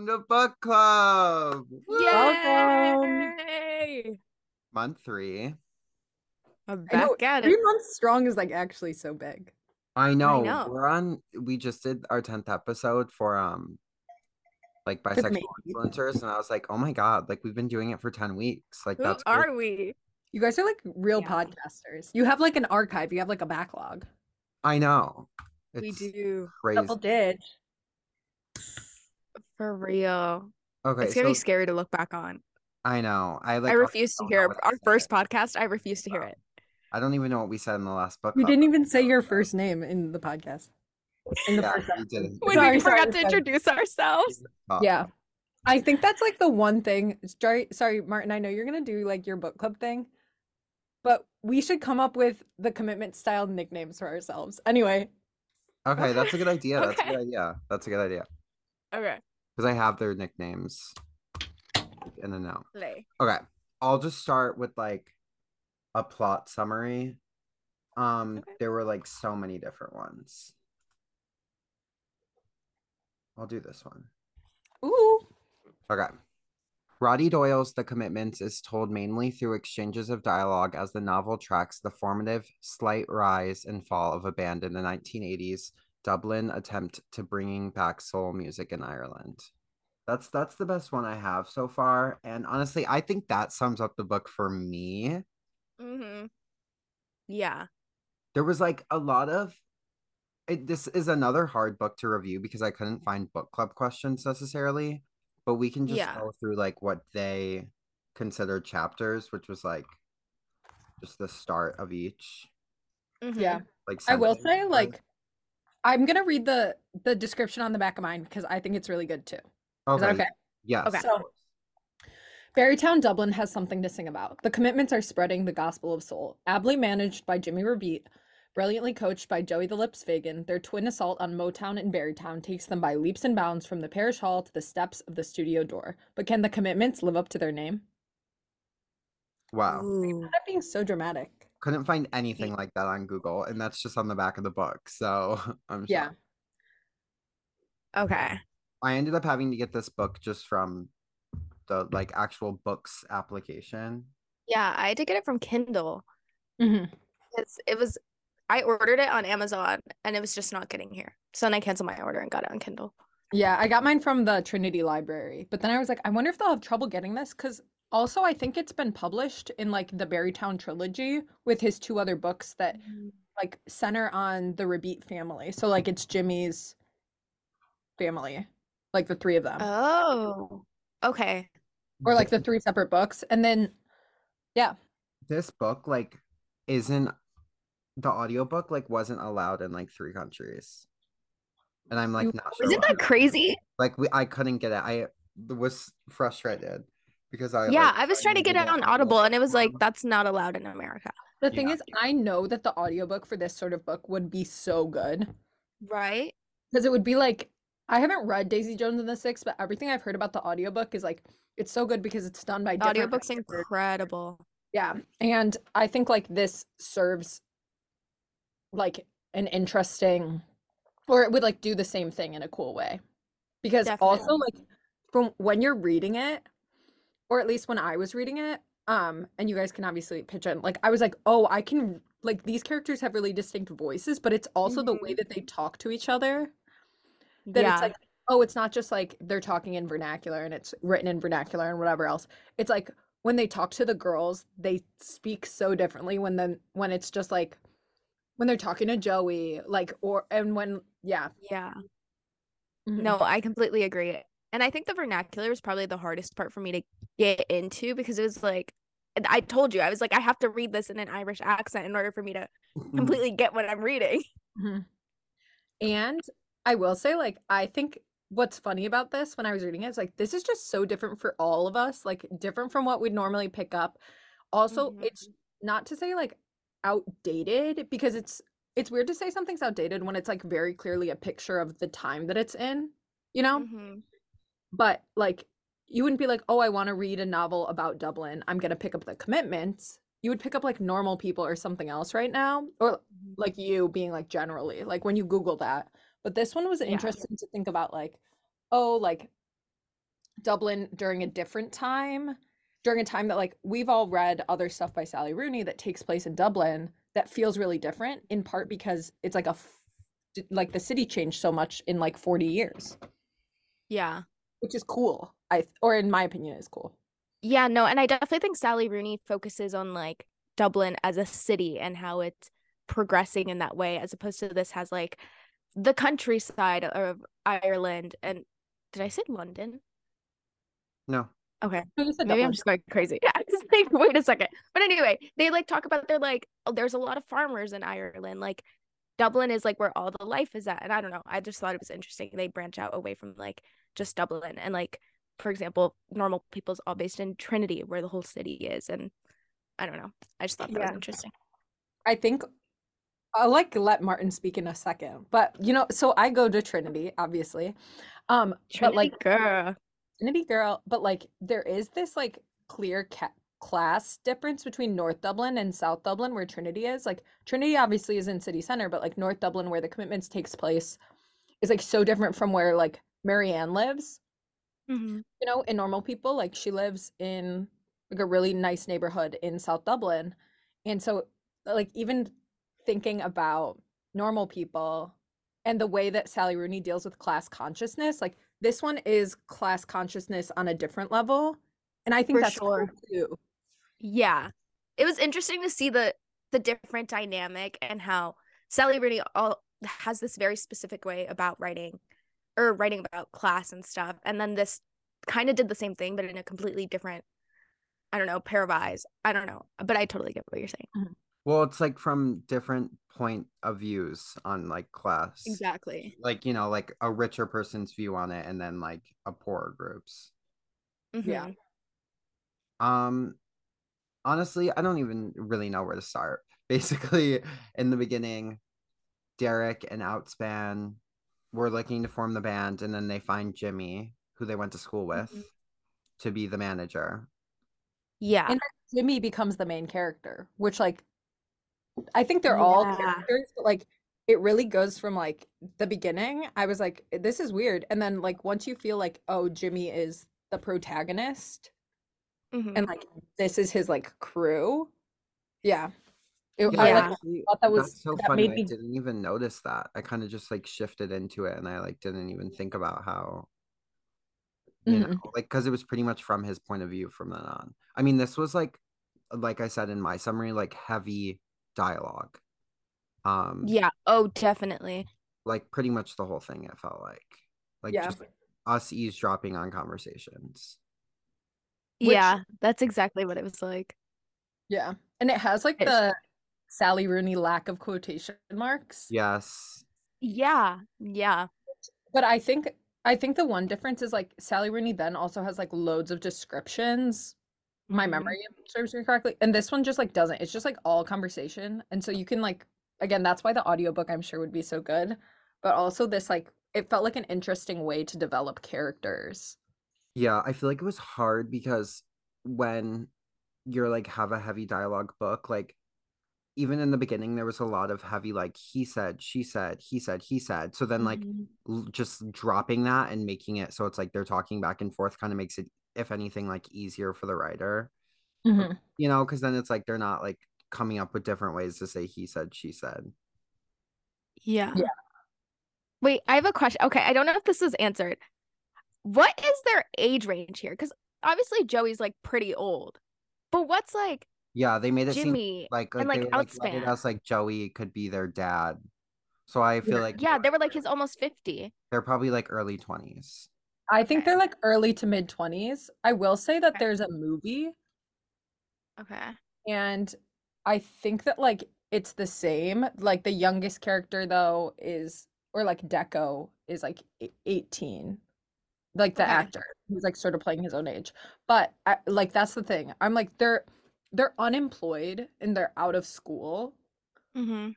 Welcome to book club. Welcome. Yay! Month three. I'm I know, back at three it. months strong is like actually so big. I know. know. We're on. We just did our tenth episode for um, like bisexual influencers, and I was like, oh my god, like we've been doing it for ten weeks. Like Who that's are crazy. we? You guys are like real Yeah. podcasters. You have like an archive. You have like a backlog. I know. we do. crazy. did. For real. Okay, it's gonna be scary to look back on. I know. I like. I refuse to hear know it. what to our say. first podcast. I refuse to hear it. I don't even know what we said in the last book. You didn't even say your first name in the podcast. In the Yeah, first we didn't. When Sorry, we forgot sorry, to sorry. introduce ourselves. Oh, Yeah. I think that's like the one thing. Sorry, sorry, Martin. I know you're gonna do like your book club thing, but we should come up with the commitment style nicknames for ourselves. Anyway, Okay, that's a good idea. That's a good idea. That's a good idea. Okay. Because I have their nicknames in and out. Play. Okay. I'll just start with like a plot summary. Um, Okay. there were like so many different ones. I'll do this one. ooh, Okay. Roddy Doyle's The Commitments is told mainly through exchanges of dialogue as the novel tracks the formative, slight rise and fall of a band in the 1980s Dublin attempt to bringing back soul music in Ireland. That's that's the best one I have so far, and honestly, I think that sums up the book for me. Mm-hmm. Yeah. There was like a lot of it, this is another hard book to review because I couldn't find book club questions necessarily, but we can just Yeah. go through like what they considered chapters, which was like just the start of each. Mhm. yeah. Like I will say worth. like I'm gonna read the the description on the back of mine because I think it's really good too. Is that okay, okay? yes, Okay. So- Barrytown, Dublin has something to sing about. The commitments are spreading the gospel of soul. Ably managed by Jimmy Rabbitte, brilliantly coached by Joey the Lips Fagan, their twin assault on Motown and Barrytown takes them by leaps and bounds from the parish hall to the steps of the studio door. But can the commitments live up to their name? wow, Ooh. That being so dramatic. Couldn't find anything like that on Google, and that's just on the back of the book. So I'm Yeah. shocked. Okay. I ended up having to get this book just from the like actual books application. Yeah, I had to get it from Kindle. hmm It's it was I ordered it on Amazon and it was just not getting here. So then I canceled my order and got it on Kindle. Yeah, I got mine from the Trinity Library, but then I was like, I wonder if they'll have trouble getting this because also I think it's been published in like the Barrytown trilogy with his two other books that like center on the Rabbitte family. So like it's Jimmy's family, like the three of them, Oh. Okay. or like the three separate books, and then yeah, this book like isn't the audiobook like wasn't allowed in like three countries and i'm like You- not sure Isn't why. that crazy? like we i couldn't get it i was frustrated because i Yeah, like, I was trying to get it on Audible and it was like that's not allowed in America. the thing Yeah. is, I know that the audiobook for this sort of book would be so good Right? because it would be like I haven't read Daisy Jones and the Six, but everything I've heard about the audiobook is like it's so good because it's done by The different audiobook's actors. incredible. Yeah. And I think like this serves like an interesting or it would like do the same thing in a cool way. Because also like from when you're reading it, or at least when I was reading it, um, and you guys can obviously pitch in, like I was like, oh, I can like these characters have really distinct voices, but it's also the way Mhm. that they talk to each other that yeah. it's like oh it's not just like they're talking in vernacular and it's written in vernacular and whatever else it's like when they talk to the girls they speak so differently when then when it's just like when they're talking to joey like or and when yeah yeah. mhm. No, I completely agree. And I think the vernacular was probably the hardest part for me to get into because it was like I told you, I was like, I have to read this in an Irish accent in order for me to completely get what I'm reading. Mhm. and i will say like i think what's funny about this when i was reading it is like this is just so different for all of us like different from what we'd normally pick up also Mhm. it's not to say like outdated because it's it's weird to say something's outdated when it's like very clearly a picture of the time that it's in you know Mhm. But like you wouldn't be like oh i want to read a novel about dublin i'm gonna pick up the commitments you would pick up like normal people or something else right now or mm-hmm. like you being like generally like when you google that but this one was Yeah. interesting to think about like oh like Dublin during a different time, during a time that like we've all read other stuff by Sally Rooney that takes place in Dublin that feels really different in part because it's like a like the city changed so much in like 40 years, Yeah. Which is cool. I or in my opinion is cool. Yeah, no, and I definitely think Sally Rooney focuses on like Dublin as a city and how it's progressing in that way, as opposed to this has like the countryside of Ireland. And did I say London? No. Okay. No, you Maybe I'm just going crazy. Yeah, I was like, wait a second. But anyway, they like talk about they're like, oh, there's a lot of farmers in Ireland. Like Dublin is like where all the life is at. And I don't know. I just thought it was interesting. They branch out away from like just Dublin. And like, for example, normal people's all based in Trinity, where the whole city is. And I don't know. I just thought that was interesting. I think I'll like let Martin speak in a second. But you know, so I go to Trinity, obviously. Um, but like girl. Trinity girl, but like there is this like clear ca- class difference between North Dublin and South Dublin where Trinity is. Like Trinity obviously is in city center, but like North Dublin where the commitments takes place is like so different from where like Marianne lives. Mhm. You know, in normal people, like she lives in like a really nice neighborhood in South Dublin. And so like even thinking about normal people and the way that Sally Rooney deals with class consciousness, like this one is class consciousness on a different level. And I think For that's cool sure. too. Yeah. It was interesting to see the the different dynamic and how Sally Rooney all has this very specific way about writing or writing about class and stuff. And then this kind of did the same thing, but in a completely different, I don't know, pair of eyes. I don't know. But I totally get what you're saying. Well, it's like from different point of views on like class. Exactly. Like, you know, like a richer person's view on it and then like a poorer group's. Yeah. Mhm. Um honestly, I don't even really know where to start. Basically, in the beginning, Derek and Outspan were looking to form the band and then they find Jimmy, who they went to school with, Mhm. to be the manager. Yeah. And Jimmy becomes the main character, which like I think they're all characters, but like it really goes from like the beginning. I was like, this is weird. And then like once you feel like, oh, Jimmy is the protagonist Mhm. and like this is his like crew. Yeah. It, Yeah, I like actually, thought that was that's so that funny. made I didn't even notice that. I kind of just like shifted into it and I like didn't even think about how you Mhm. know, like because it was pretty much from his point of view from then on. I mean, this was like like I said in my summary, like heavy dialogue. Um Yeah. Oh, definitely. like pretty much the whole thing it felt like. Like Yeah. just us eavesdropping on conversations. Which- yeah. That's exactly what it was like. Yeah. And it has like It's- the Sally Rooney lack of quotation marks. Yes. Yeah. Yeah. But I think I think the one difference is like Sally Rooney then also has like loads of descriptions. My Mhm. memory serves me correctly. And this one just like doesn't. It's just like all conversation. And so you can like again, that's why the audiobook I'm sure would be so good. But also this like it felt like an interesting way to develop characters. Yeah, I feel like it was hard because when you're like have a heavy dialogue book, like even in the beginning there was a lot of heavy like he said, she said, he said, he said. So then like Mhm. l- just dropping that and making it so it's like they're talking back and forth kind of makes it if anything like easier for the writer. You know, because then it's like they're not like coming up with different ways to say he said, she said. Yeah. Yeah. Wait, I have a question. Okay, I don't know if this was answered. What is their age range here? Because obviously Joey's like pretty old, but what's like Yeah, they made it seem Jimmy like, and like like they like let Outspan? as like Joey could be their dad. So I feel Yeah. like Yeah, they were like he's almost 50. they're probably like early 20s. I think Okay. they're like early to mid 20s. I will say that Okay. there's a movie Okay. and I think that like it's the same. Like the youngest character though is or like Deco is like e- 18. Like the Okay. actor. He's like sort of playing his own age. But I, like that's the thing. I'm like they're they're unemployed and they're out of school. Mm-hmm.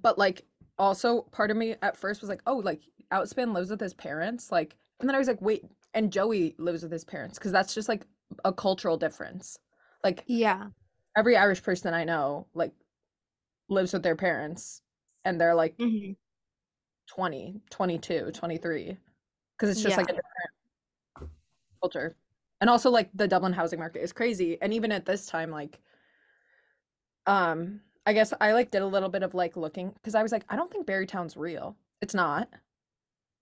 But like also part of me at first was like, "Oh, like Outspan lives with his parents." Like and then I was like, "Wait, and Joey lives with his parents because that's just like a cultural difference." Like Yeah. every Irish person I know like lives with their parents and they're like Mm-hmm. 20, 22, 23 because it's just like a different culture. And also like the Dublin housing market is crazy. And even at this time, like um, I guess I like did a little bit of like looking because I was like, I don't think Barrytown's real. It's not.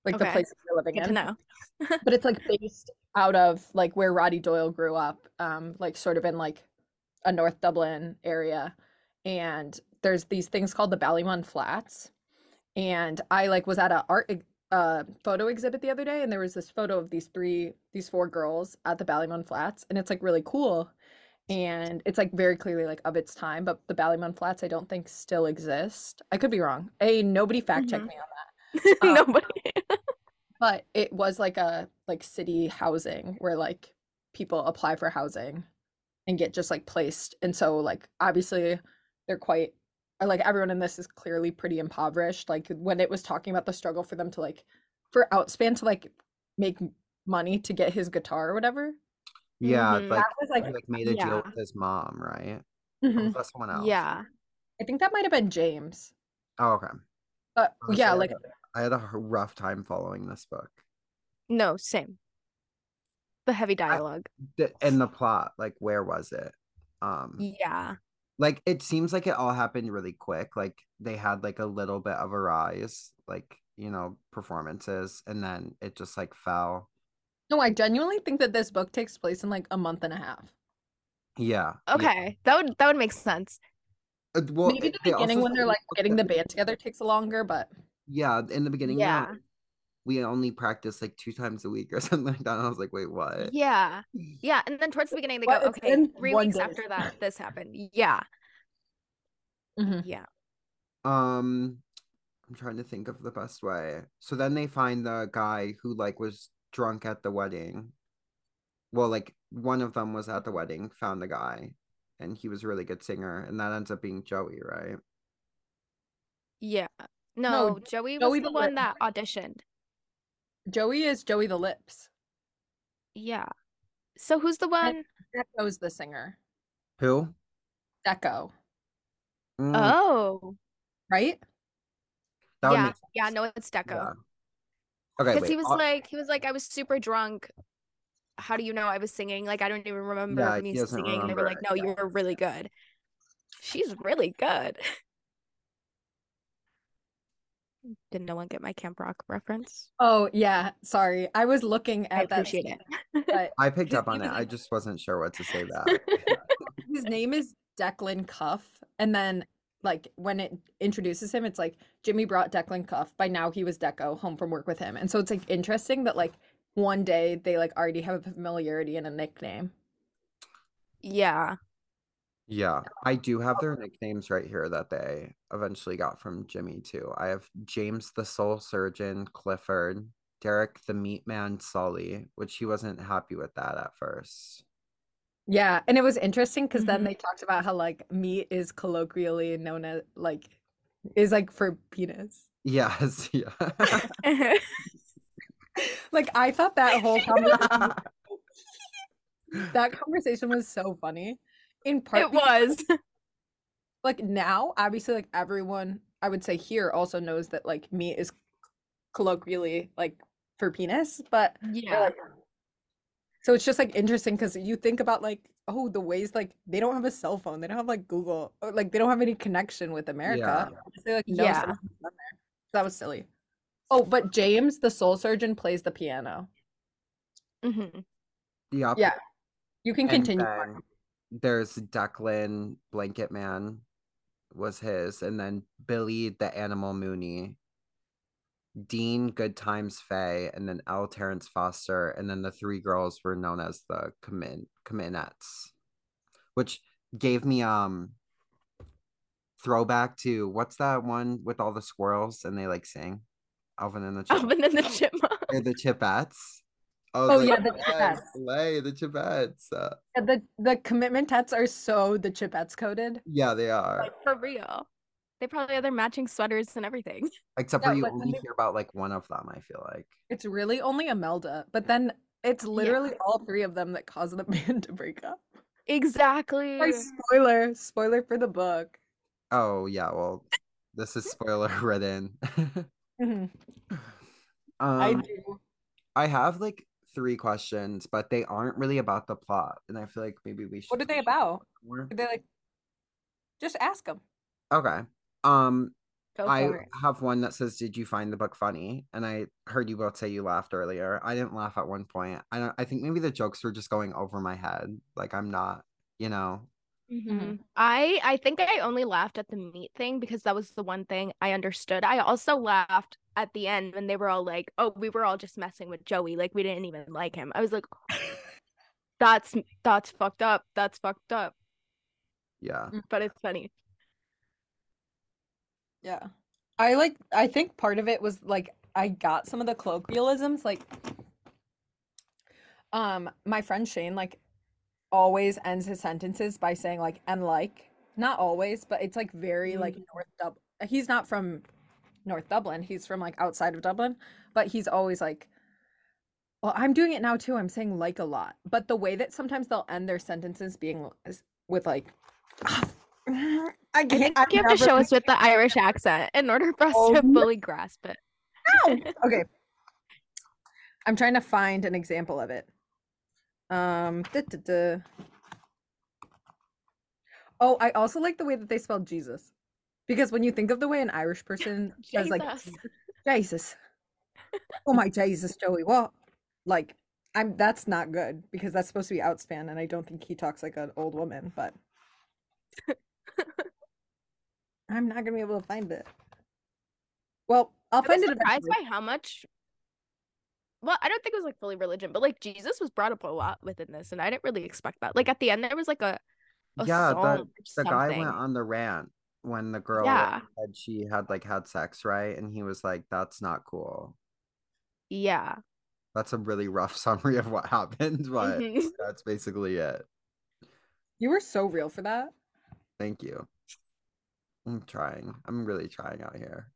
Like the place we're living Good to in. know. But it's like based out of like where Roddy Doyle grew up, um, like sort of in like a North Dublin area. And there's these things called the Ballymun Flats. And I like was at a art uh photo exhibit the other day and there was this photo of these three these four girls at the Ballymun Flats and it's like really cool. And it's like very clearly like of its time, but the Ballymun Flats I don't think still exist. I could be wrong. Hey, nobody fact check Mhm. me on that Um, Nobody. but it was like a like city housing where like people apply for housing and get just like placed and so like obviously they're quite like everyone in this is clearly pretty impoverished like when it was talking about the struggle for them to like for outspan to like make money to get his guitar or whatever Yeah, Mhm. like that was like like made a deal with his mom, right? Or Mhm. was someone else? Yeah. i think that might have been james Oh, okay. but Honestly, yeah I like had a- I had a rough time following this book. No, same. The heavy dialogue. The, and the plot, like, where was it? Um, Yeah. Like it seems like it all happened really quick. Like they had like a little bit of a rise, like you know, performances, and then it just like fell. no i genuinely think that this book takes place in like a month and a half Yeah. yeah. Okay. That would that would make sense. Uh, well, maybe the beginning also when they're like getting the band together takes longer but Yeah, in the beginning, yeah. Yeah. We only practice like two times a week or something like that. And I was like, wait, what? Yeah. Yeah. And then towards the beginning they But go, it's okay, three weeks day. after that this happened. Yeah. Mhm. Yeah. Um, I'm trying to think of the best way. So then they find the guy who like was drunk at the wedding. Well, like one of them was at the wedding, found the guy, and he was a really good singer, and that ends up being Joey, right? Yeah. No, No, Joey was Joey the the one that auditioned. Joey is Joey the Lips. Yeah. So who's the one? Deco's the singer. Who? Deco, Mm, Oh. right? that yeah. Yeah, no, it's Deco. Yeah. Okay, Because he was I'll- like, he was like, I was super drunk. How do you know I was singing? Like, I don't even remember Yeah, me he doesn't singing. And they were like, remember, no, you yeah. were really good. She's really good. Did no one get my Camp Rock reference? Oh yeah, sorry. I was looking I at that. appreciate it. but I picked up on it. I just wasn't sure what to say back. his name is Declan Cuff, and then like when it introduces him, it's like Jimmy brought Declan Cuff. By now he was Deco home from work with him, and so it's like interesting that like one day they like already have a familiarity and a nickname. Yeah. Yeah, I do have their nicknames right here that they eventually got from Jimmy too. I have James the Soul Surgeon Clifford, Derek the Meat Man Sully, which he wasn't happy with that at first. Yeah, and it was interesting because then Mhm. they talked about how like meat is colloquially known as like is like for penis. Yes, yeah. Like I thought that whole conversation that conversation was so funny. In part it was. like now, obviously like everyone I would say here also knows that like meat is colloquially like for penis, but Yeah. like- so it's just like interesting because you think about like oh the ways like they don't have a cell phone, they don't have like Google, or like they don't have any connection with America. They like know Yeah. there. That was silly. Oh, but James, the soul surgeon, plays the piano. mm-hmm. Yep. Yeah. You can And continue. then there's Declan Blanket Man was his, and then Billy the Animal Mooney, Dean Good Times Faye, and then L Terrence Foster, and then the three girls were known as the Comin Cominettes, which gave me um throwback to what's that one with all the squirrels and they like sing Alvin and the Chipmunks. Alvin and the Chipmunk. They're the Chipettes. I was Oh, like, yeah, the yes, Chipettes. slay the Chipettes. Uh, Yeah, the the commitment tats are so the chipettes coded. yeah, they are. Like, for real. They probably have their matching sweaters and everything. Except Yeah, for you only they- hear about like one of them, I feel like. It's really only Imelda, but then it's literally all three of them that cause the band to break up. Exactly. Like, spoiler, spoiler for the book. Oh yeah, well, this is spoiler ridden. Mhm. um, I I, have like three questions, but they aren't really about the plot, and I feel like maybe we should. What are they about? more. They like just ask them. Okay. Um, I it. have one that says, "Did you find the book funny?" And I heard you both say you laughed earlier. I didn't laugh at one point. I don't. I think maybe the jokes were just going over my head. Like I'm not, you know. Mhm. I I think I only laughed at the meat thing because that was the one thing I understood. I also laughed at the end when they were all like, "Oh, we were all just messing with Joey, like we didn't even like him." I was like, "That's that's fucked up. That's fucked up." Yeah. But it's funny. Yeah. I like I think part of it was like I got some of the colloquialisms like um my friend Shane like always ends his sentences by saying like and like not always but it's like very like North Dublin he's not from North Dublin he's from like outside of Dublin but he's always like well I'm doing it now too I'm saying like a lot but the way that sometimes they'll end their sentences being with like I I can't think I'm you have to show us with the Irish accent in order for us Oh, to fully grasp it. okay. I'm trying to find an example of it. Um, duh, duh, duh. Oh, I also like the way that they spelled Jesus. Because when you think of the way an Irish person says like Jesus. Jesus. Oh my Jesus, Joey. What? Like, I'm that's not good because that's supposed to be outspan, and I don't think he talks like an old woman, but I'm not gonna be able to find it. Well, I'll I find was it surprised eventually. by how much. Well, I don't think it was like fully religion, but like Jesus was brought up a lot within this, and I didn't really expect that. Like at the end, there was like a, a yeah. song The or the guy went on the rant when the girl Yeah. said she had like had sex, right? And he was like, "That's not cool." Yeah. That's a really rough summary of what happened, but Mhm. that's basically it. You were so real for that. Thank you. I'm trying. I'm really trying out here.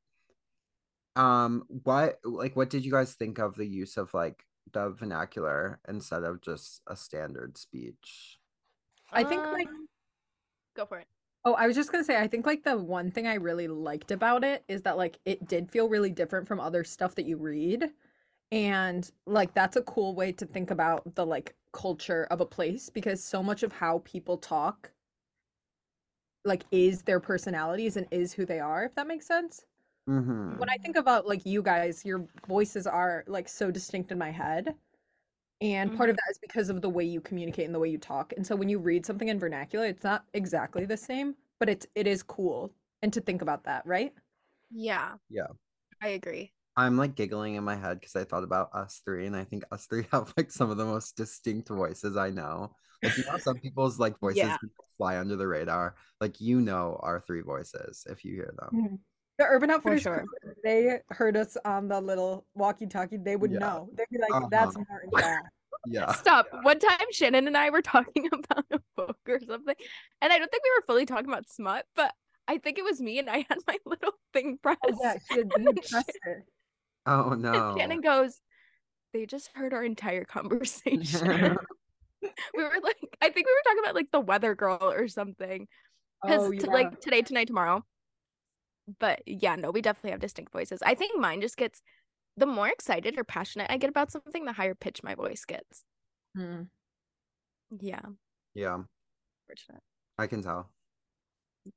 Um, what like what did you guys think of the use of like the vernacular instead of just a standard speech? I think like Um, go for it. Oh, I was just gonna say, I think like the one thing I really liked about it is that like it did feel really different from other stuff that you read. And like that's a cool way to think about the like culture of a place because so much of how people talk like is their personalities and is who they are, if that makes sense. Mm-hmm. When I think about like you guys, your voices are like so distinct in my head. And part of mm-hmm. that is because of the way you communicate and the way you talk. And so when you read something in vernacular, it's not exactly the same, but it's it is cool. And to think about that, right? Yeah. Yeah. I agree. I'm like giggling in my head because I thought about us three, and I think us three have like some of the most distinct voices I know. Like you know, some people's like voices Yeah. fly under the radar. Like you know our three voices if you hear them. Mm-hmm. The Urban Outfitters, sure. crew, they heard us on the little walkie-talkie, they would Yeah. know. They'd be like, Uh-huh. "That's Martin Jack." Yeah. Stop. One time Shannon and I were talking about a book or something, and I don't think we were fully talking about smut, but I think it was me and I had my little thing pressed. Oh yeah, she had you pressed it. Oh And no. Shannon goes, They just heard our entire conversation. we were like, I think we were talking about like the weather girl or something. Because Oh yeah. like today, tonight, tomorrow. But yeah, no, we definitely have distinct voices. I think mine just gets the more excited or passionate I get about something, the higher pitch my voice gets. Hmm. Yeah. yeah, Fortunate. I can tell.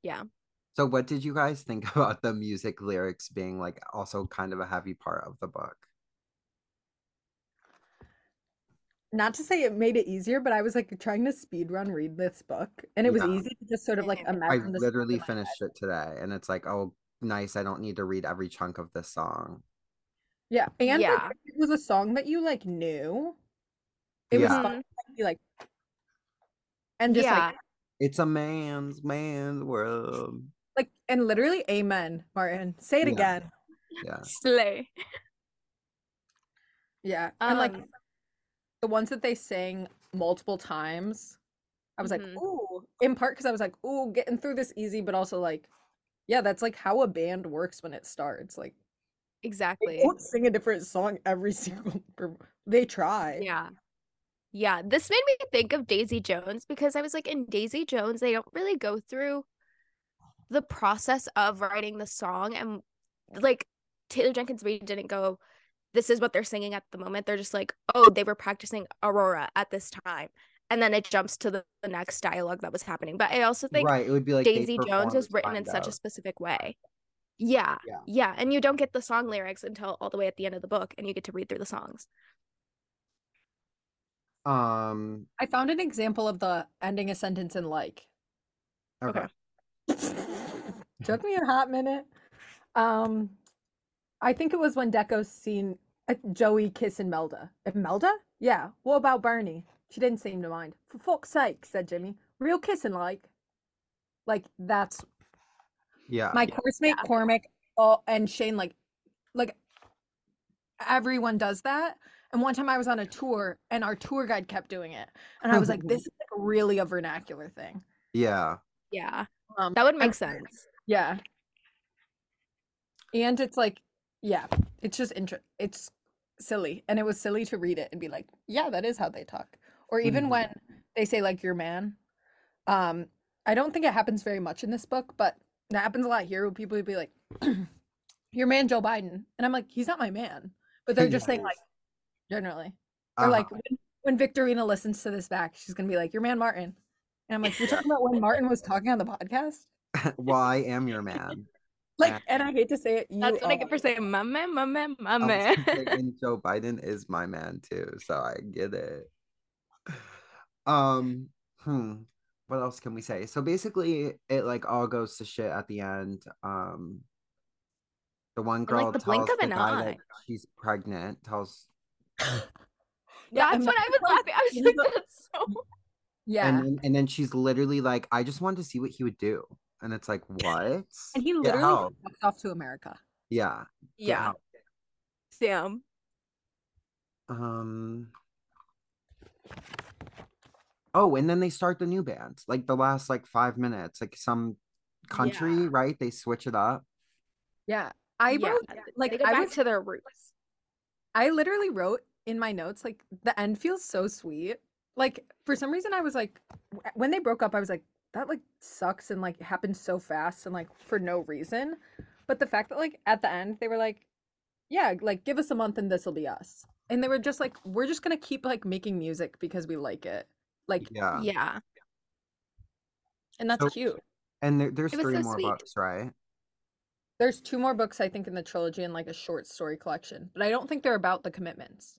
Yeah. So what did you guys think about the music lyrics being like also kind of a heavy part of the book? Not to say it made it easier, but I was like trying to speed run read this book, and it was easy to just sort of like Same. I imagine literally in my head. finished it today and it's like, oh nice, I don't need to read every chunk of this song. Yeah, and Yeah. if it was a song that you like knew. It was Yeah. fun to be like, and just yeah. like It's a man's man's world. like and literally, amen, Martin. Say it Yeah. again. Yeah. Slay. Yeah, and like Um, the ones that they sang multiple times, I was Mhm. like, ooh, in part because I was like, ooh, getting through this easy, but also like, yeah, that's like how a band works when it starts. Like they Exactly. won't sing a different song every single. They try. Yeah. Yeah. This made me think of Daisy Jones because I was like, in Daisy Jones, they don't really go through the process of writing the song. And like Taylor Jenkins Reid didn't go, this is what they're singing at the moment. They're just like, oh, they were practicing Aurora at this time. And then it jumps to the, the next dialogue that was happening. But I also think right. It would be like Daisy Jones performed is written in Find such a specific way. Yeah, Yeah. yeah. And you don't get the song lyrics until all the way at the end of the book and you get to read through the songs. Um. I found an example of the ending a sentence in like. Okay. Took me a hot minute. Um, I think it was when Deco's seen uh, Joey kissing Melda. Melda? Yeah. What about Bernie? She didn't seem to mind. For fuck's sake, said Jimmy. Real kissing, like. Like that's Yeah. my course mate Cormac oh, and Shane. Like, like everyone does that. And one time I was on a tour, and our tour guide kept doing it, and I was like, "This is like really a vernacular thing." Yeah. Yeah. Um, That would make sense. Yeah. And it's like, yeah, it's just inter- it's silly. And it was silly to read it and be like, yeah, that is how they talk. Or even Mhm. when they say like your man. Um, I don't think it happens very much in this book, but that happens a lot here where people would be like, your man Joe Biden. And I'm like, he's not my man. But they're just saying like generally. Or Uh-huh. like when, when Victorina listens to this back, she's gonna be like, Your man Martin. And I'm like, You're talking about when Martin was talking on the podcast? well, I am your man. Like, and I hate to say it, you That's what I get for saying, my man, my man, my man. and Joe Biden is my man too, so I get it. Um, hmm. What else can we say? So basically, it like all goes to shit at the end. Um, the one girl like, girl the blink of the an guy that eye. she's pregnant. Tells Yeah, That's and what I was Martin, laughing. I was you like, that's so. Yeah. and then, and then she's literally like, I just wanted to see what he would do, and it's like, what? and he Get literally help. fucked off to America. Yeah. get Yeah. help. Sam. Um. Oh, and then they start the new band, like the last like five minutes, like some country, Yeah. right? They switch it up. Yeah. I yeah. wrote Like like I went to their roots. I literally wrote in my notes like the end feels so sweet. Like for some reason I was like when they broke up I was like that like sucks and like happened so fast and like for no reason. But the fact that like at the end they were like yeah, like give us a month and this will be us. And they were just like we're just going to keep like making music because we like it. Like Yeah. Yeah. and that's So- cute. And there, there's three so more sweet. books, right? There's two more books I think in the trilogy and like a short story collection, but I don't think they're about the commitments.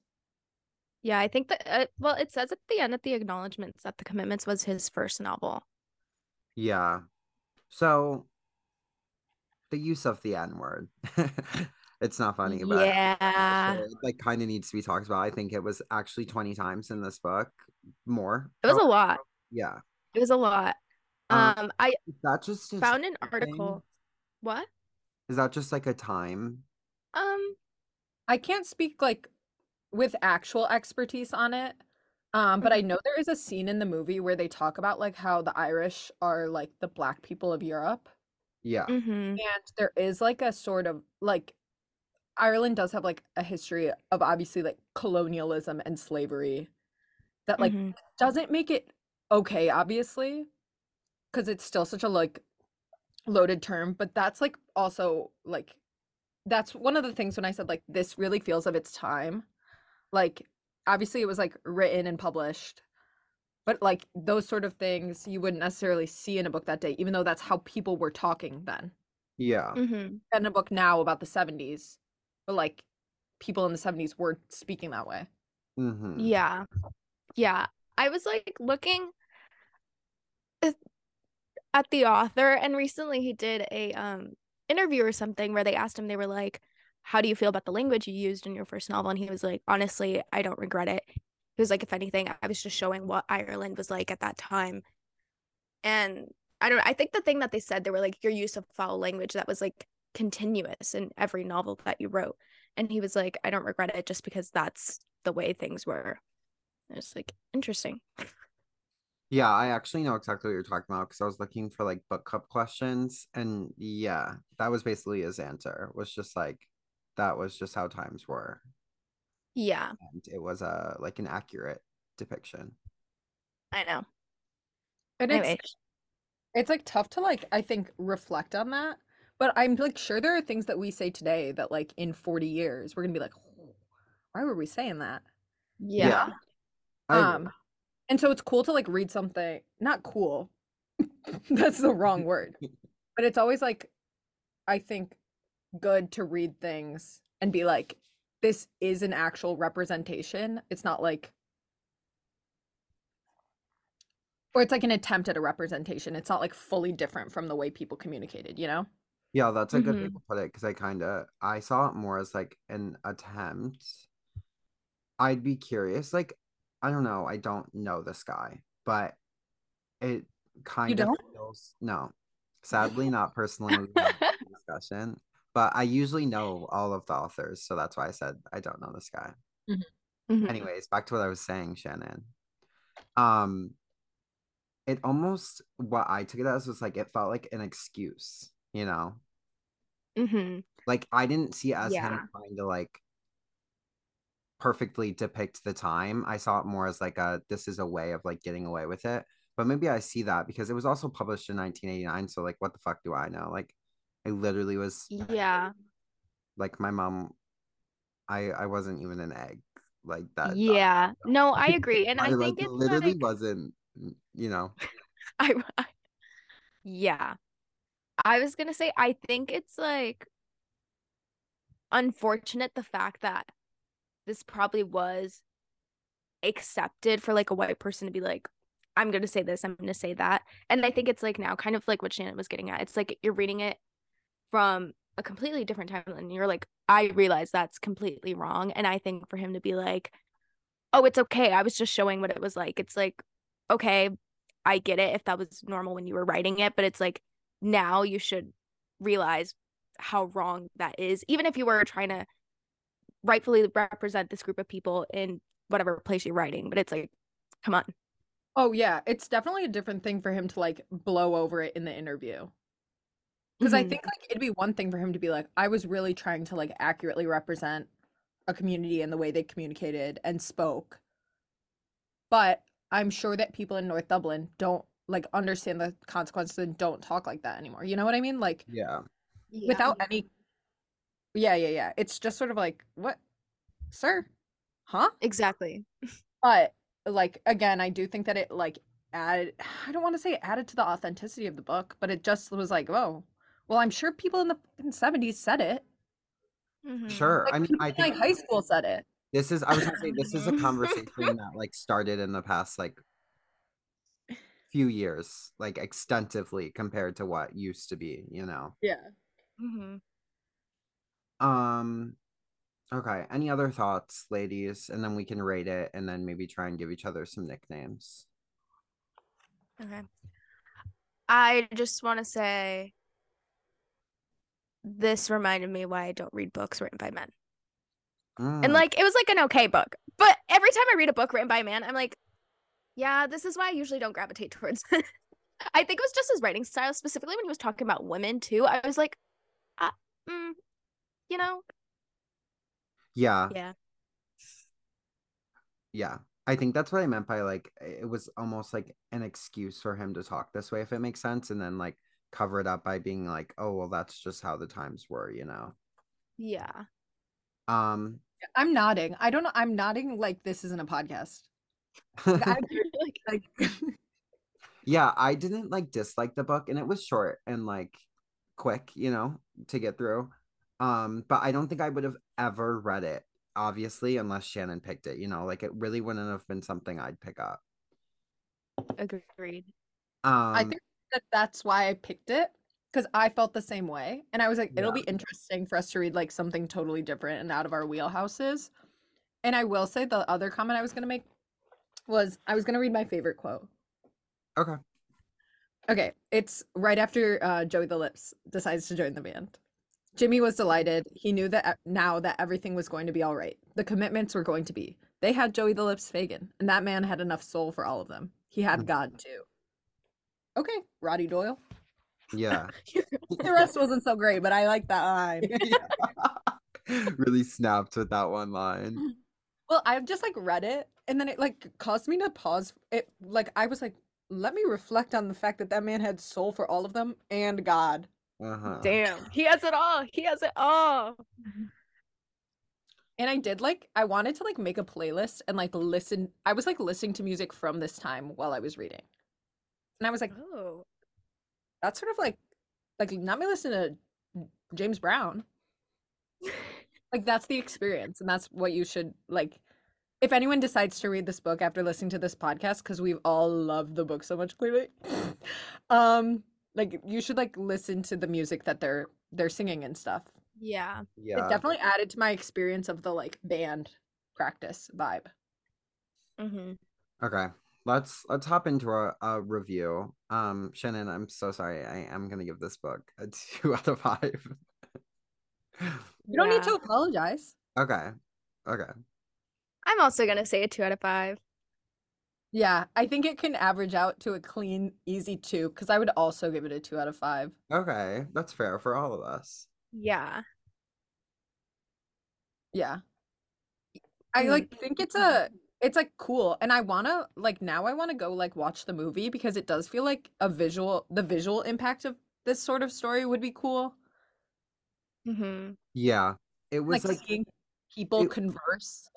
Yeah. I think that, uh, well, it says at the end of the acknowledgments that the commitments was his first novel. Yeah. So the use of the N word. it's not funny, but yeah. it, like kind of needs to be talked about. I think it was actually 20 times in this book. More. It was a Oh, lot. Yeah. It was a lot. Um, Um, I that just found an thing? article. What? Is that just like a time? Um, I can't speak like with actual expertise on it. Um, but I know there is a scene in the movie where they talk about like how the Irish are like the black people of Europe. Yeah. mhm. And there is like a sort of like Ireland does have like a history of obviously like colonialism and slavery that like Mhm. doesn't make it okay, obviously, because it's still such a like loaded term. But that's like also like that's one of the things when I said like this really feels of its time. Like obviously it was like written and published, but like those sort of things you wouldn't necessarily see in a book that day, even though that's how people were talking then. Yeah. Mhm. In a book now about the 70s, but like people in the 70s were speaking that way. hmm Yeah. Yeah. I was like looking at- at the author and recently he did a um interview or something where they asked him they were like how do you feel about the language you used in your first novel and he was like honestly I don't regret it. He was like if anything I was just showing what Ireland was like at that time. And I don't I think the thing that they said they were like your use of foul language that was like continuous in every novel that you wrote. And he was like I don't regret it just because that's the way things were. It's like interesting. Yeah, I actually know exactly what you're talking about because I was looking for like book club questions, and yeah, that was basically his answer. Was just like that was just how times were, Yeah, and it was a like an accurate depiction. I know. And Anyway, it's it's like tough to like I think reflect on that. But I'm like sure there are things that we say today that like in 40 years we're gonna be like, why were we saying that? Yeah. I agree. Um, and so it's cool to like read something, not cool. That's the wrong word. But it's always like, I think, good to read things and be like, this is an actual representation. It's not like, or it's like an attempt at a representation. It's not like fully different from the way people communicated, you know? Yeah, that's a good way Mhm. to put it because I kind of I saw it more as like an attempt. I'd be curious, like I don't know, I don't know this guy, but it kind of feels no, sadly not personally we had this discussion, but I usually know all of the authors, so that's why I said I don't know this guy. Mhm. Anyways, back to what I was saying, Shannon. Um, it almost what I took it as was like it felt like an excuse, you know. Mhm. like I didn't see it as Yeah. him trying to like perfectly depict the time. I saw it more as like a this is a way of like getting away with it. But maybe I see that because it was also published in 1989. So like, what the fuck do I know? Like, I literally was Yeah. like my mom. I I wasn't even an egg like that. that- Yeah. No, I agree. And I, I like think it's literally like wasn't. You know. I, I yeah. I was gonna say I think it's like unfortunate the fact that this probably was accepted for like a white person to be like, I'm gonna say this, I'm gonna say that. And I think it's like now kind of like what Shannon was getting at. It's like you're reading it from a completely different time and you're like, I realize that's completely wrong. And I think for him to be like, Oh, it's okay. I was just showing what it was like. It's like, okay, I get it if that was normal when you were writing it, but it's like now you should realize how wrong that is. Even if you were trying to rightfully represent this group of people in whatever place you're writing, but it's like, come on. Oh yeah, it's definitely a different thing for him to like blow over it in the interview. Because I Mhm. think like it'd be one thing for him to be like, I was really trying to like accurately represent a community and the way they communicated and spoke. But I'm sure that people in North Dublin don't like understand the consequences and don't talk like that anymore. You know what I mean? Like Yeah. without any Yeah, yeah, yeah. It's just sort of like, what? Sir? Huh? exactly. But like again, I do think that it like added I don't want to say it added to the authenticity of the book, but it just was like, oh, well, I'm sure people in the 70s said it. Mhm. Sure. Like I mean, people I in, like think high school said it. this is. I was gonna say this is a conversation that like started in the past like few years, like extensively compared to what used to be. You know. Yeah. Mhm. Um. Okay. Any other thoughts, ladies? And then we can rate it, and then maybe try and give each other some nicknames. Okay. I just want to say this reminded me why I don't read books written by men. Mm, And like it was like an okay book. But every time I read a book written by a man, I'm like, yeah, this is why I usually don't gravitate towards I think it was just his writing style, specifically when he was talking about women too. I was like, uh, mm, you know, yeah, yeah. yeah. I think that's what I meant by like it was almost like an excuse for him to talk this way, if it makes sense, and then like cover it up by being like, oh well, that's just how the times were, you know. Yeah. Um. I'm nodding. I don't know. I'm nodding like this isn't a podcast. Like, Like, like yeah, I didn't like dislike the book, and it was short and like quick, you know, to get through. Um, but I don't think I would have ever read it, obviously, unless Shannon picked it. You know, like it really wouldn't have been something I'd pick up. agreed. Um, I think that that's why I picked it because I felt the same way. And I was like, it'll Yeah. be interesting for us to read like something totally different and out of our wheelhouses. And I will say the other comment I was going to make was I was going to read my favorite quote. okay. Okay, it's right after uh, Joey the Lips decides to join the band. Jimmy was delighted. He knew that e- now that everything was going to be all right. The commitments were going to be. They had Joey the Lips Fagan, and that man had enough soul for all of them. He had Mhm. God too. Okay, Roddy Doyle. Yeah. The rest wasn't so great, but I like that line. really snapped with that one line. Well, I've just like read it, and then it like caused me to pause. It like I was like, let me reflect on the fact that that man had soul for all of them and God. Uh-huh. Damn. He has it all. He has it all. And I did like I wanted to like make a playlist and like listen. I was like listening to music from this time while I was reading. And I was like, Oh. that's sort of like like not me listening to James Brown. Like that's the experience and that's what you should like if anyone decides to read this book after listening to this podcast cuz we've all loved the book so much clearly. um like you should like listen to the music that they're they're singing and stuff. Yeah. yeah, It definitely added to my experience of the like band practice vibe. Mm-hmm. Okay. Let's let's hop into a, a review. Um, Shannon, I'm so sorry. I am gonna give this book a two out of five. You don't need to apologize. okay. Okay. I'm also gonna say a two out of five. Yeah, I think it can average out to a clean, easy two because I would also give it a two out of five. Okay. That's fair for all of us. Yeah. Yeah. I Mm. like think it's a it's like cool and I want to like now I want to go like watch the movie because it does feel like a visual the visual impact of this sort of story would be cool. Mm-hmm. Yeah. It was Like, like people it- converse.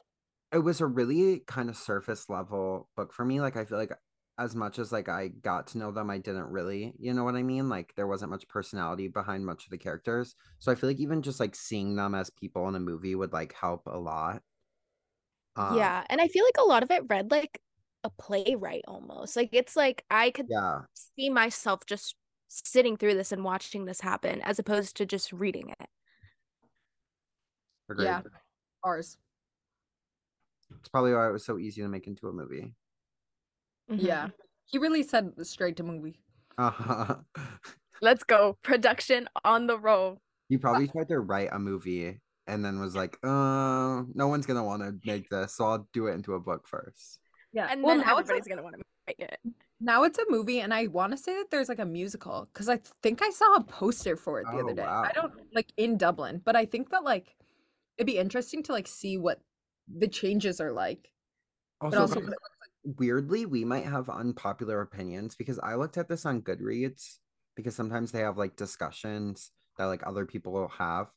it was a really kind of surface level book for me. Like I feel like as much as like I got to know them, I didn't really, you know what I mean? Like there wasn't much personality behind much of the characters. So I feel like even just like seeing them as people in a movie would like help a lot. Um, yeah, and I feel like a lot of it read like a playwright almost. Like it's like I could Yeah. see myself just sitting through this and watching this happen as opposed to just reading it. Agreed. Yeah. Ours. It's probably why it was so easy to make into a movie. Yeah. He really said straight to movie. Uh-huh. Let's go. Production on the roll. he probably tried to write a movie and then was like, uh, no one's gonna want to make this, so I'll do it into a book first. Yeah. And well, then now it's everybody's like, gonna want to make it. now it's a movie and I want to say that there's like a musical cuz I think I saw a poster for it the Oh, other day. wow. I don't like in Dublin, but I think that like it'd be interesting to like see what the changes are like. But Also, also guys, weirdly, we might have unpopular opinions because I looked at this on Goodreads because sometimes they have like discussions that like other people will have,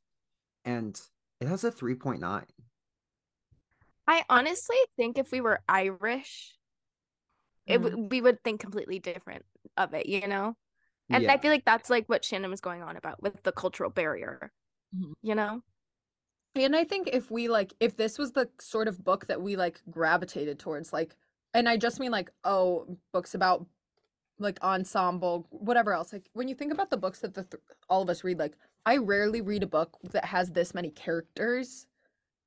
and it has a 3.9. I honestly think if we were Irish, it Mhm. w- we would think completely different of it, you know? And I feel like that's like what Shannon was going on about with the cultural barrier, Mhm. you know? And I think if we like if this was the sort of book that we like gravitated towards like and I just mean like oh books about like ensemble whatever else like when you think about the books that the th- all of us read like I rarely read a book that has this many characters.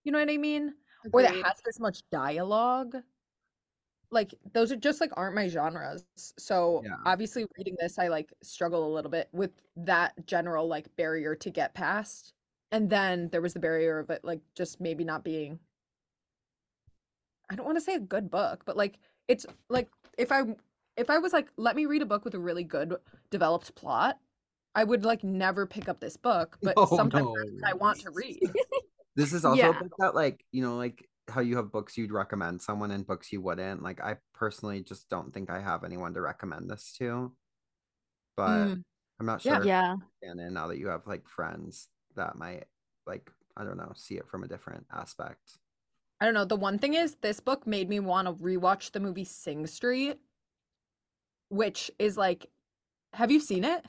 You know what I mean? Or that has this much dialogue. Like those are just like aren't my genres. So Yeah. obviously reading this I like struggle a little bit with that general like barrier to get past. And then there was the barrier of it like just maybe not being I don't want to say a good book, but like it's like if I if I was like let me read a book with a really good developed plot, I would like never pick up this book, but Oh, sometimes no. I want to read. This is also Yeah. a book that like you know like how you have books you'd recommend someone and books you wouldn't. Like I personally just don't think I have anyone to recommend this to, but Mm, I'm not sure. Yeah. Shannon, now that you have like friends that might like I don't know see it from a different aspect. I don't know. The one thing is, this book made me want to rewatch the movie Sing Street, which is like, have you seen it?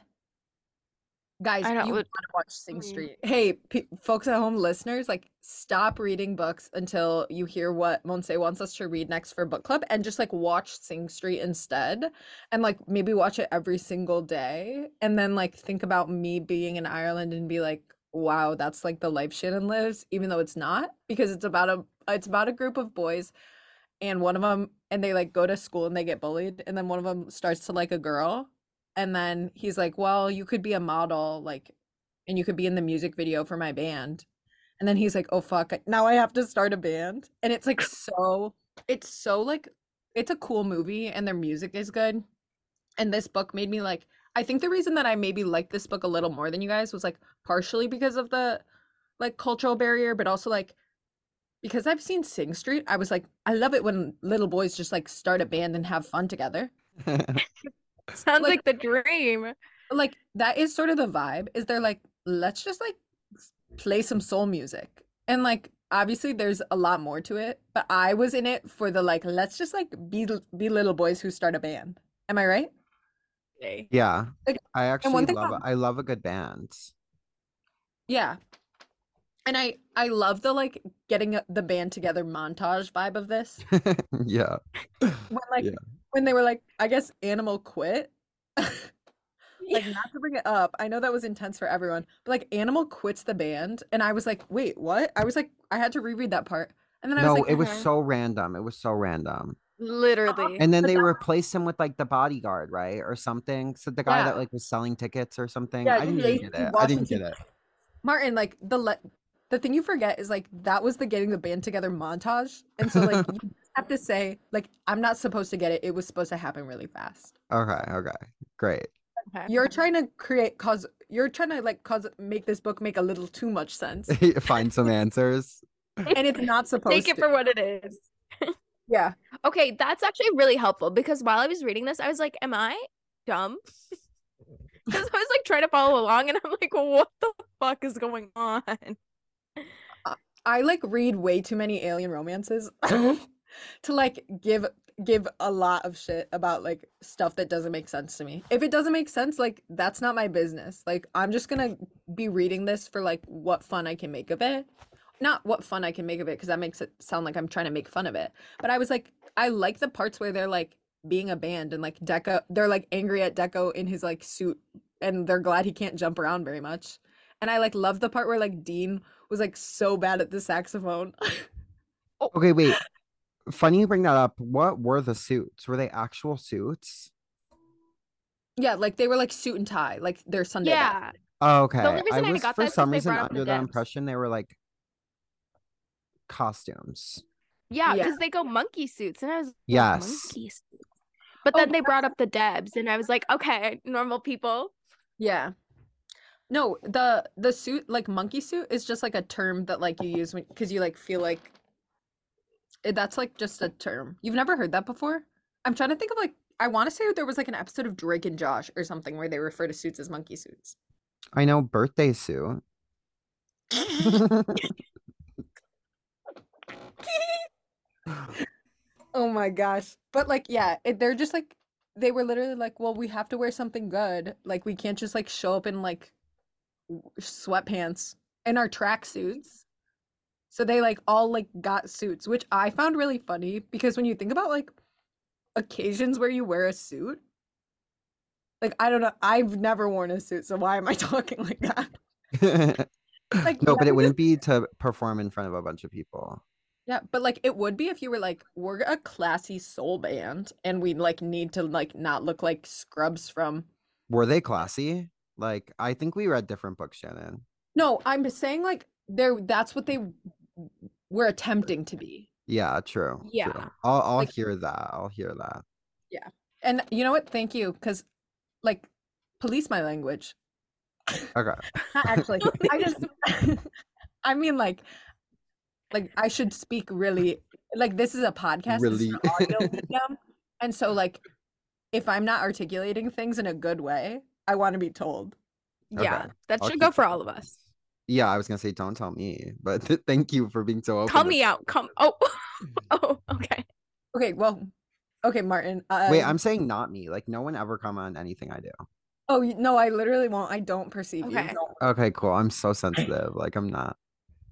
Guys, I you don't- want to watch Sing Mm. Street. Hey, pe folks at home, listeners, like, stop reading books until you hear what Monse wants us to read next for book club and just like watch Sing Street instead. And like maybe watch it every single day. And then like think about me being in Ireland and be like, wow, that's like the life Shannon lives, even though it's not, because it's about a it's about a group of boys and one of them and they like go to school and they get bullied and then one of them starts to like a girl and then he's like well you could be a model like and you could be in the music video for my band. And then he's like oh fuck now i have to start a band. And it's like so it's so like it's a cool movie and their music is good and this book made me like i think the reason that i maybe liked this book a little more than you guys was like partially because of the like cultural barrier but also like because I've seen Sing Street, I was like, I love it when little boys just like start a band and have fun together. Sounds Like- like the dream. Like that is sort of the vibe. Is they're like, let's just like play some soul music. And like obviously there's a lot more to it, but I was in it for the like let's just like be be little boys who start a band. Am I right? Okay. Yeah. Like, I actually love about- I love a good band. Yeah. And I I love the like getting the band together montage vibe of this. yeah. When like Yeah. when they were like I guess Animal quit. like not to bring it up i know that was intense for everyone but like animal quits the band and i was like wait what i was like i had to reread that part and then i No, was like No, it was Mhm. so random. It was so random. Literally. And then they replaced him with like the bodyguard, right? Or something. So the guy Yeah. that like was selling tickets or something. Yeah, I didn't Jason get it. I didn't get it. martin like the le- the thing you forget is like that was the getting the band together montage and so like you have to say like i'm not supposed to get it it was supposed to happen really fast Okay, okay. Great. Okay. you're trying to create cause you're trying to like cause make this book make a little too much sense Find some answers. and it's not supposed to Take it to for what it is. Yeah Okay, that's actually really helpful because while I was reading this, I was like, "Am I dumb?" Because I was like trying to follow along, and I'm like, "What the fuck is going on?" I like read way too many alien romances mm-hmm. to like give give a lot of shit about like stuff that doesn't make sense to me. If it doesn't make sense, like that's not my business. Like I'm just going to be reading this for like what fun I can make of it. Not what fun I can make of it because that makes it sound like I'm trying to make fun of it. But I was like I like the parts where they're like being a band and like Deco they're like angry at Deco in his like suit and they're glad he can't jump around very much. And I like love the part where like Dean was like so bad at the saxophone. Oh. Okay, wait. Funny you bring that up. What were the suits? Were they actual suits? yeah, like they were like suit and tie, like their Sunday best. Yeah, Oh, okay. only reason I was got for that is 'cause some they reason brought up the under the impression they were like costumes. yeah, Yeah. because they go monkey suits, and I was like, Yes. monkey suits. But Oh, then they brought up the Debs, and I was like, "Okay, normal people." Yeah. No, the the suit like monkey suit is just like a term that like you use because you like feel like it, that's like just a term. You've never heard that before? I'm trying to think of like I want to say there was like an episode of Drake and Josh or something where they refer to suits as monkey suits. I know birthday suit. Oh my gosh. But like yeah, it, they're just like they were literally like, well, we have to wear something good. Like we can't just like show up in like sweatpants and our track suits. So they like all like got suits, which I found really funny because when you think about like occasions where you wear a suit, like I don't know, I've never worn a suit, so why am I talking like that? Like no, but it wouldn't just- be to perform in front of a bunch of people. Yeah, but like it would be if you were like, we're a classy soul band and we like need to like not look like scrubs from Were they classy? Like, I think we read different books, Shannon. No, I'm just saying like they're that's what they were attempting to be. Yeah, true. true. Yeah. I'll I'll Like- hear that. I'll hear that. Yeah. And you know what? Thank you, because like police my language. Okay. Not actually. I just I mean like like I should speak really like this is a podcast. This is an Really. audio medium. And so like if I'm not articulating things in a good way, I want to be told. Yeah, Okay, that I'll should go for that all of us. Yeah, I was gonna say don't tell me, but thank you for being so open. Call to- me out. Come. Oh, oh, okay. Okay, well, okay, Martin. Wait, uh, I'm saying not me. Like no one ever comment on anything I do. Oh no, I literally won't. I don't perceive you. Okay. Don't. Okay, cool. I'm so sensitive. Like I'm not.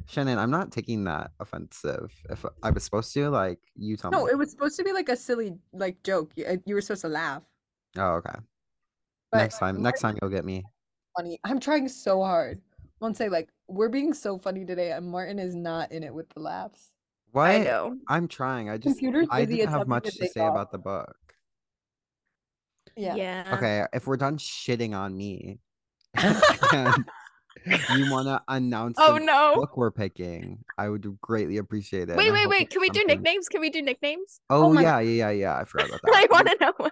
Shannon, I'm not taking that offensive. If I was supposed to, like, you tell No, me. No, it was supposed to be like a silly like joke. You, uh, you were supposed to laugh. Oh, okay. But next time, next time you'll get me. funny. I'm trying so hard. Won't say like we're being so funny today, and Martin is not in it with the laughs. What? I know. I'm trying. I just Computer's I busy didn't have much to to say off. about the book. Yeah. Yeah. Okay, if we're done shitting on me, and you want to announce Oh the no. book we're picking, I would greatly appreciate it. Wait, wait, wait. Can we do nicknames? Can we do nicknames? Oh, oh, my- yeah, yeah, yeah, yeah. I forgot about that. I want to know. We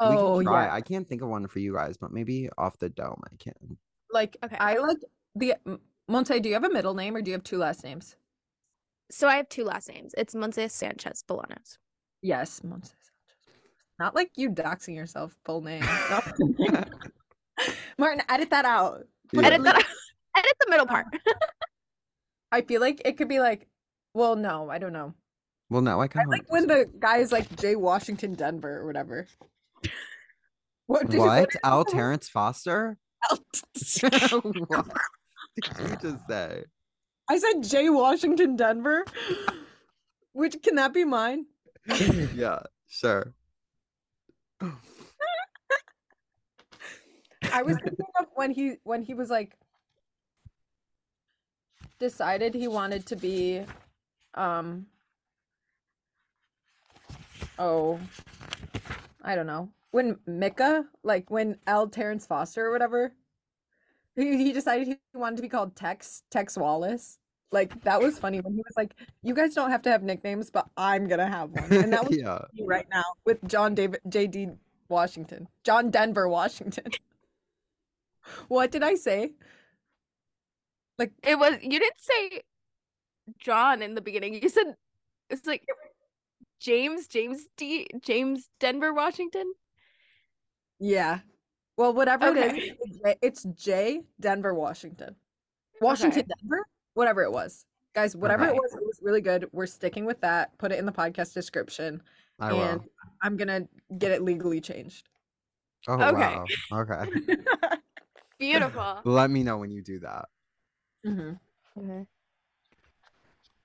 Oh try. yeah. I can't think of one for you guys, but maybe off the dome I can. Like Okay. I like the M- Monte. Do you have a middle name or do you have two last names? So I have two last names. It's Monse Sanchez Bolanos. Yes, Monte. Not like you doxing yourself full name. Martin, edit that out. Yeah. Edit that. out. Edit the middle part. I feel like it could be like Well, no, I don't know. Well, no, I I kind of like when the guy is like Jay Washington Denver or whatever. What did what? did Al you- Terrence Foster? what did you just say? I said Jay Washington Denver. Which can that be mine? yeah, sure. I was thinking of when he when he was like decided he wanted to be um oh I don't know. When Mickah, like when L. Terrence Foster or whatever, he, he decided he wanted to be called Tex Tex Wallace. Like that was funny when he was like, "You guys don't have to have nicknames, but I'm gonna have one," and that was yeah. right now with John David J.D. Washington, John Denver Washington. what did I say? Like It was you didn't say John in the beginning. You said it's like James James D James Denver Washington. Yeah. Well, whatever Okay. it's it's J Denver Washington. Washington Denver? Whatever it was. Guys, whatever it was, it was really good. We're sticking with that. Put it in the podcast description. I and will. I'm going to get it legally changed. Oh Okay. wow. Okay. Beautiful. Let me know when you do that. Hmm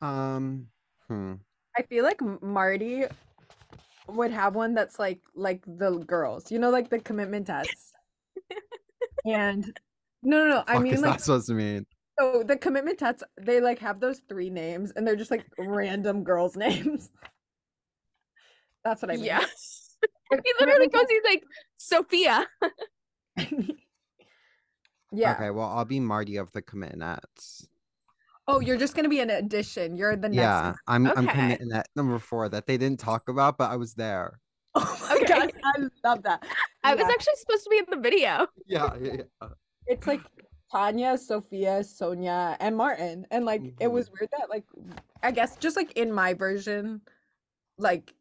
Um. Hmm. I feel like Marty would have one that's like like the girls, you know, like the Commitmentettes. and no, no, no. I mean, is like that supposed to mean? So the Commitmentettes, they like have those three names and they're just like random girls' names. That's what I mean. Yeah. He literally commitment goes, he's like, Sophia. Tests- yeah. Okay. Well, I'll be Marty of the Commitmentettes. Oh, you're just gonna be an addition. You're the next. Yeah, I'm. I'm Okay. committing at number four that they didn't talk about, but I was there. Oh my Okay. god, I love that. I was actually supposed to be in the video. Yeah. Yeah. yeah. It's like Tanya, Sophia, Sonia, and Martin. And like it Mhm. was weird that like I guess just like in my version, like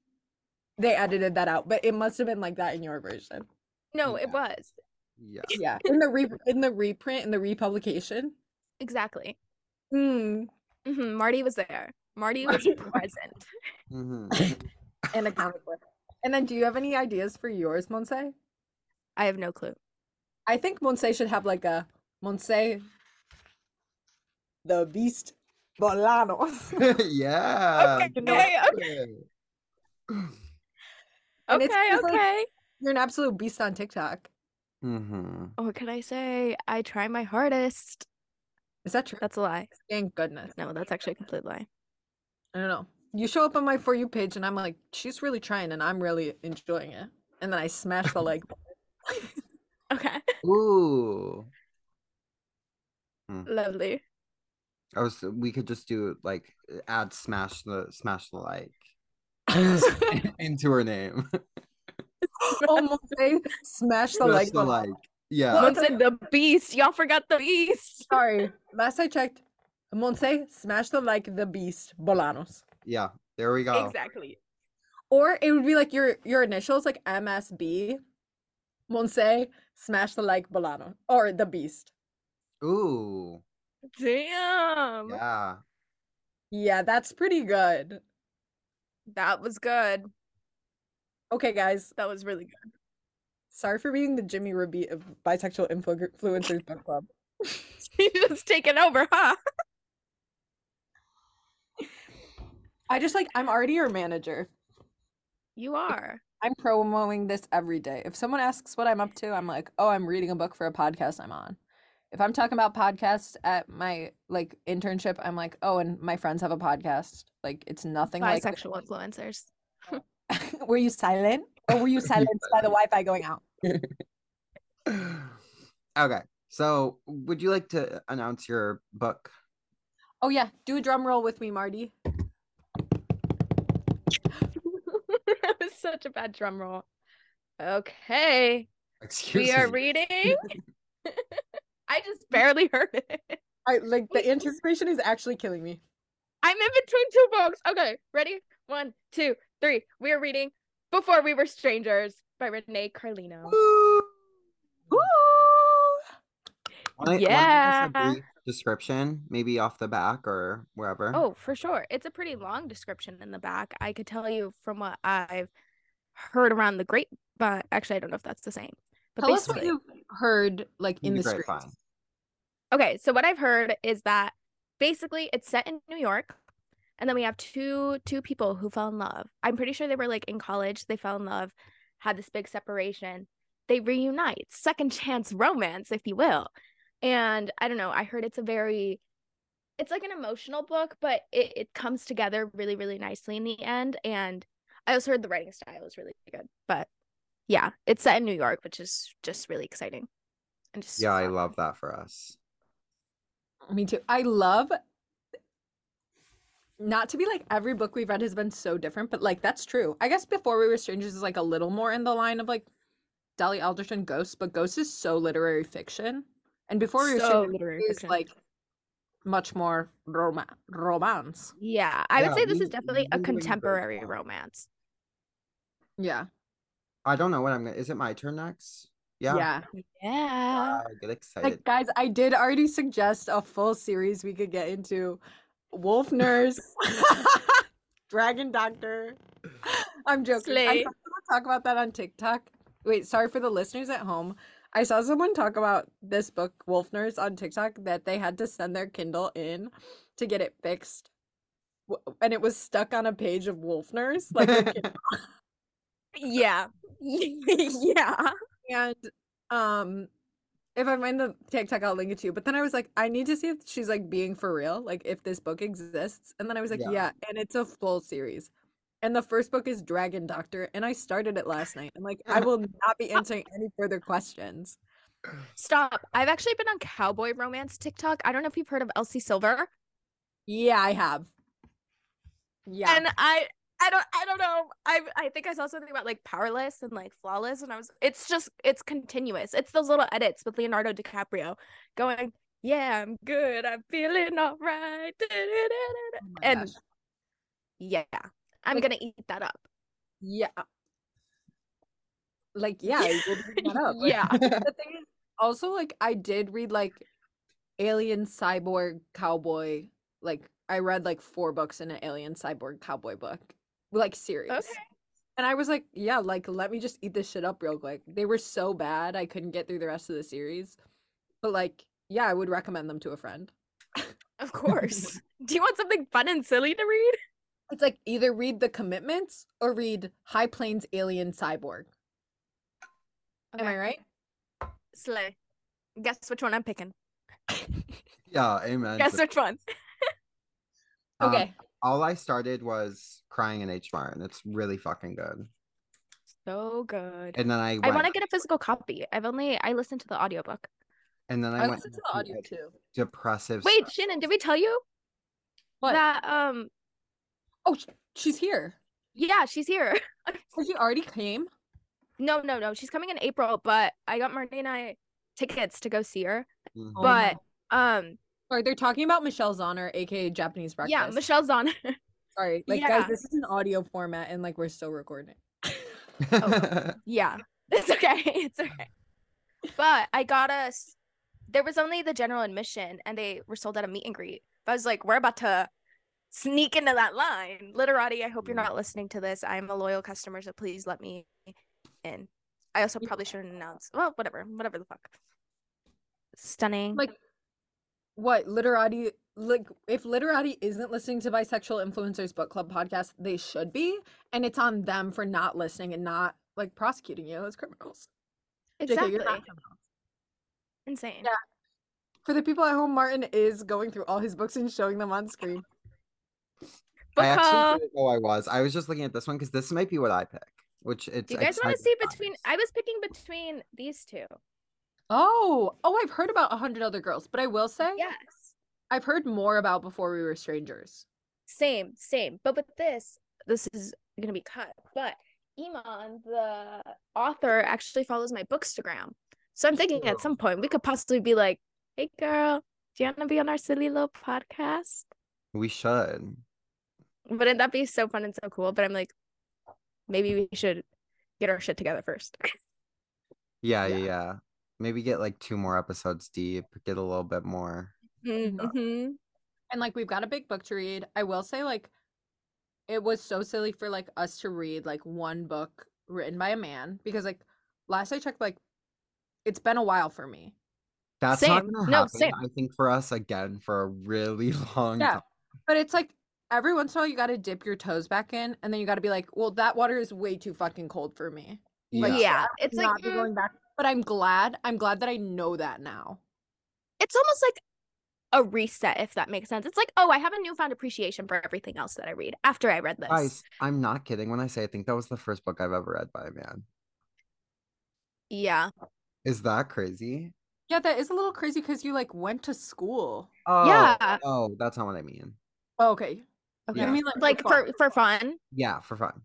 they edited that out, but it must have been like that in your version. No, it was. Yeah. Yeah. In the re in the reprint, in the republication. Exactly. Mm, hmm Marty was there. Marty was Marty was- present. hmm and a comic book. And then do you have any ideas for yours, Monse? I have no clue. I think Monse should have like a Monse the Beast Bolano. yeah. Okay, no okay, way. And it's Okay, like- okay. You're an absolute beast on TikTok. Mhm. Oh, what can I say? I try my hardest. Is that true? That's a lie. Thank goodness. No, that's actually a complete lie. I don't know. You show up on my For You page and I'm like, she's really trying and I'm really enjoying it. And then I smash the like. Okay. Ooh. Lovely. I was. We could just do like add smash the smash the like into her name. oh, Monse, smash the like the button. like. Yeah. Monse, the beast. Y'all forgot the beast. Sorry. Last I checked, Monse, smash the like the beast Bolanos. Yeah. There we go. Exactly. Or it would be like your your initials, like MSB. Monse, smash the like Bolano. Or the beast. Ooh. Damn. Yeah. Yeah, that's pretty good. That was good. Okay, guys. That was really good. Sorry for being the Jimmy Rabbitte of bisexual influ- influencers book club. He just taken over, huh? I just like I'm already your manager. You are. I'm promoting this every day. If someone asks what I'm up to, I'm like, "Oh, I'm reading a book for a podcast I'm on." If I'm talking about podcasts at my like internship, I'm like, "Oh, and my friends have a podcast." Like it's nothing like Bisexual influencers. Were you silent? Or were you silenced by the Wi-Fi going out? okay. So, would you like to announce your book? Oh yeah, do a drum roll with me, Marty. that was such a bad drum roll. Okay. Excuse we are reading. I just barely heard it. I like the anticipation is actually killing me. I'm in between two books. Okay, ready? One, two, three. We are reading Before We Were Strangers by Renee Carlino. Woo! Woo! Wanna- wanna give us a Yeah. brief description, maybe off the back or wherever. Oh, for sure. It's a pretty long description in the back. I could tell you from what I've heard around the grape, but actually, I don't know if that's the same. But Tell us what basically, you've heard like in the Great streets. okay. So what I've heard is that basically it's set in New York, and then we have two two people who fell in love. I'm pretty sure they were like in college. They fell in love, had this big separation. They reunite, second chance romance, if you will. And I don't know. I heard it's a very it's like an emotional book, but it, it comes together really, really nicely in the end. And I also heard the writing style is really good. But yeah, it's set in New York, which is just really exciting. And just Yeah, I love that for us. Me too. I love not to be like every book we've read has been so different, but like that's true. I guess Before We Were Strangers is like a little more in the line of like Dolly Alderton and Ghosts, but Ghosts is so literary fiction. And Before We Were So Strangers literary is fiction. like much more rom- romance. Yeah, I would say this we- is definitely a been doing great contemporary fun. romance. Yeah. I don't know what I'm gonna. Is it my turn next? Yeah. Yeah. Yeah. Uh, get excited. Like guys, I did already suggest a full series we could get into. Wolf Nurse, Dragon Doctor. I'm joking. I Slay. saw someone talk about that on TikTok. Wait, sorry for the listeners at home. I saw someone talk about this book, Wolf Nurse, on TikTok that they had to send their Kindle in to get it fixed. And it was stuck on a page of Wolf Nurse. Like. Yeah. yeah. And um if I find the TikTok, I'll link it to you. But then I was like, I need to see if she's like being for real, like if this book exists. And then I was like, Yeah. yeah, and it's a full series. And the first book is Dragon Doctor, and I started it last night. I'm like, I will not be answering any further questions. Stop. I've actually been on cowboy romance TikTok. I don't know if you've heard of Elsie Silver. Yeah, I have. Yeah. And I I don't I don't know. I I think I saw something about like powerless and like flawless and I was it's just it's continuous. It's those little edits with Leonardo DiCaprio going, "Yeah, I'm good. I'm feeling all right." Oh and gosh. yeah, I'm Like- going to eat that up. yeah. Like, yeah, I that up. Like, Yeah. the thing is, also like I did read like Alien Cyborg Cowboy. Like I read like four books in an Alien Cyborg Cowboy book, like series. Okay. And I was like, yeah, like let me just eat this shit up real quick. They were so bad I couldn't get through the rest of the series. But like, yeah, I would recommend them to a friend. Of course. Do you want something fun and silly to read? It's like either read The Commitments or read High Plains Alien Cyborg. Am I right? Slay. Guess which one I'm picking. yeah, amen. Guess which one. Um, Okay. All I started was crying in H Mart, and it's really fucking good. So good. And then I I want to get a physical copy. I've only I listened to the audiobook. and then I, I went listened to the audio too. depressive. Wait, stuff. Shannon, did we tell you What? that um Oh, she's here. yeah, she's here. So she already came. no, no, no. She's coming in April, but I got Marty and I tickets to go see her. Mhm. Oh, but um Sorry, they're talking about Michelle Zauner, aka Japanese breakfast. yeah, Michelle on. Sorry, like Yeah. guys, this is an audio format, and like we're still recording. Oh, yeah. It's okay. It's okay. But I got us there was only the general admission and they were sold at a meet and greet. But I was like, we're about to sneak into that line. Literati, I hope you're not listening to this. I'm a loyal customer, so please let me in. I also probably shouldn't announce. Well, whatever. Whatever the fuck. Stunning. Like, what literati? Like, if literati isn't listening to Bisexual Influencers Book Club podcast, they should be, and it's on them for not listening and not like prosecuting you as criminals. Exactly. you're criminals. Insane. Yeah. For the people at home, Martin is going through all his books and showing them on screen. Book I actually didn't know I was. I was just looking at this one because this might be what I pick. Which it's. Do you guys want to see between. I was picking between these two. Oh, oh, I've heard about a hundred other girls, but I will say, Yes. I've heard more about Before We Were Strangers. Same, same. But with this, this is gonna be cut. But Iman, the author, actually follows my bookstagram. So I'm thinking at some point we could possibly be like, "Hey, girl, do you want to be on our silly little podcast?" We should. Wouldn't that be so fun and so cool? But I'm like, maybe we should get our shit together first. Yeah, yeah, Yeah. Yeah. maybe get like two more episodes deep, get a little bit more. Mhm. And like we've got a big book to read. I will say like it was so silly for like us to read like one book written by a man because like last I checked like it's been a while for me. That's not gonna No, happen. same. I think for us again for a really long Yeah. time. But it's like every once in a while you got to dip your toes back in and then you got to be like, "Well, that water is way too fucking cold for me." Like, Yeah. Yeah, so it's not like be mm, going back. But I'm glad. I'm glad that I know that now. it's almost like a reset, if that makes sense. It's like, oh, I have a newfound appreciation for everything else that I read after I read this. Guys, I'm not kidding when I say I think that was the first book I've ever read by a man. Yeah. Is that crazy? Yeah, that is a little crazy because you like went to school. Oh, Yeah. Oh, that's not what I mean. Oh, okay. Okay. I mean like, Like fun. for for fun. Yeah, for fun.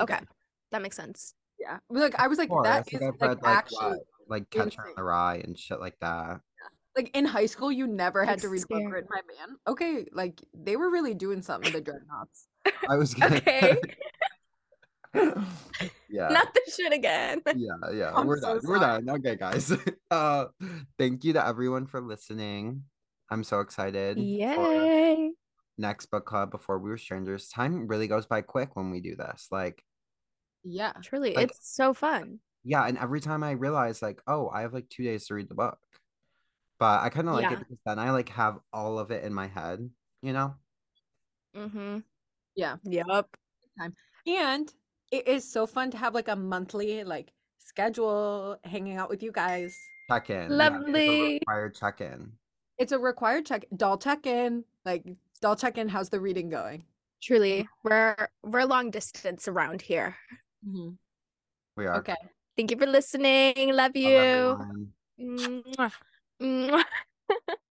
Okay. Mm-hmm. That makes sense. Yeah. Like I was like Of that course, is like, like, I've like actually what? Like Catcher in insane. the Rye and shit like that. like in high school you never had to read a book written by man. Okay, like they were really doing something the dreadnoughts. I was gonna Okay. yeah. Not the shit again. yeah, yeah. I'm we're so done. We're done. Okay, guys. uh thank you to everyone for listening. I'm so excited Yay. next book club before we were strangers. Time really goes by quick when we do this. Like, Yeah. Truly, Like- it's so fun. yeah, and every time I realize like, oh, I have like two days to read the book. But I kind of like Yeah. it because then I like have all of it in my head, you know? Mm-hmm. Yeah. Yup. And it is so fun to have like a monthly like schedule hanging out with you guys. Check in. Lovely. required check in. It's a required check doll check in. Like doll check in, how's the reading going? Truly, we're we're long distance around here. Mm-hmm. We are. Okay. Thank you for listening. Love Love you. Mwah. Mwah.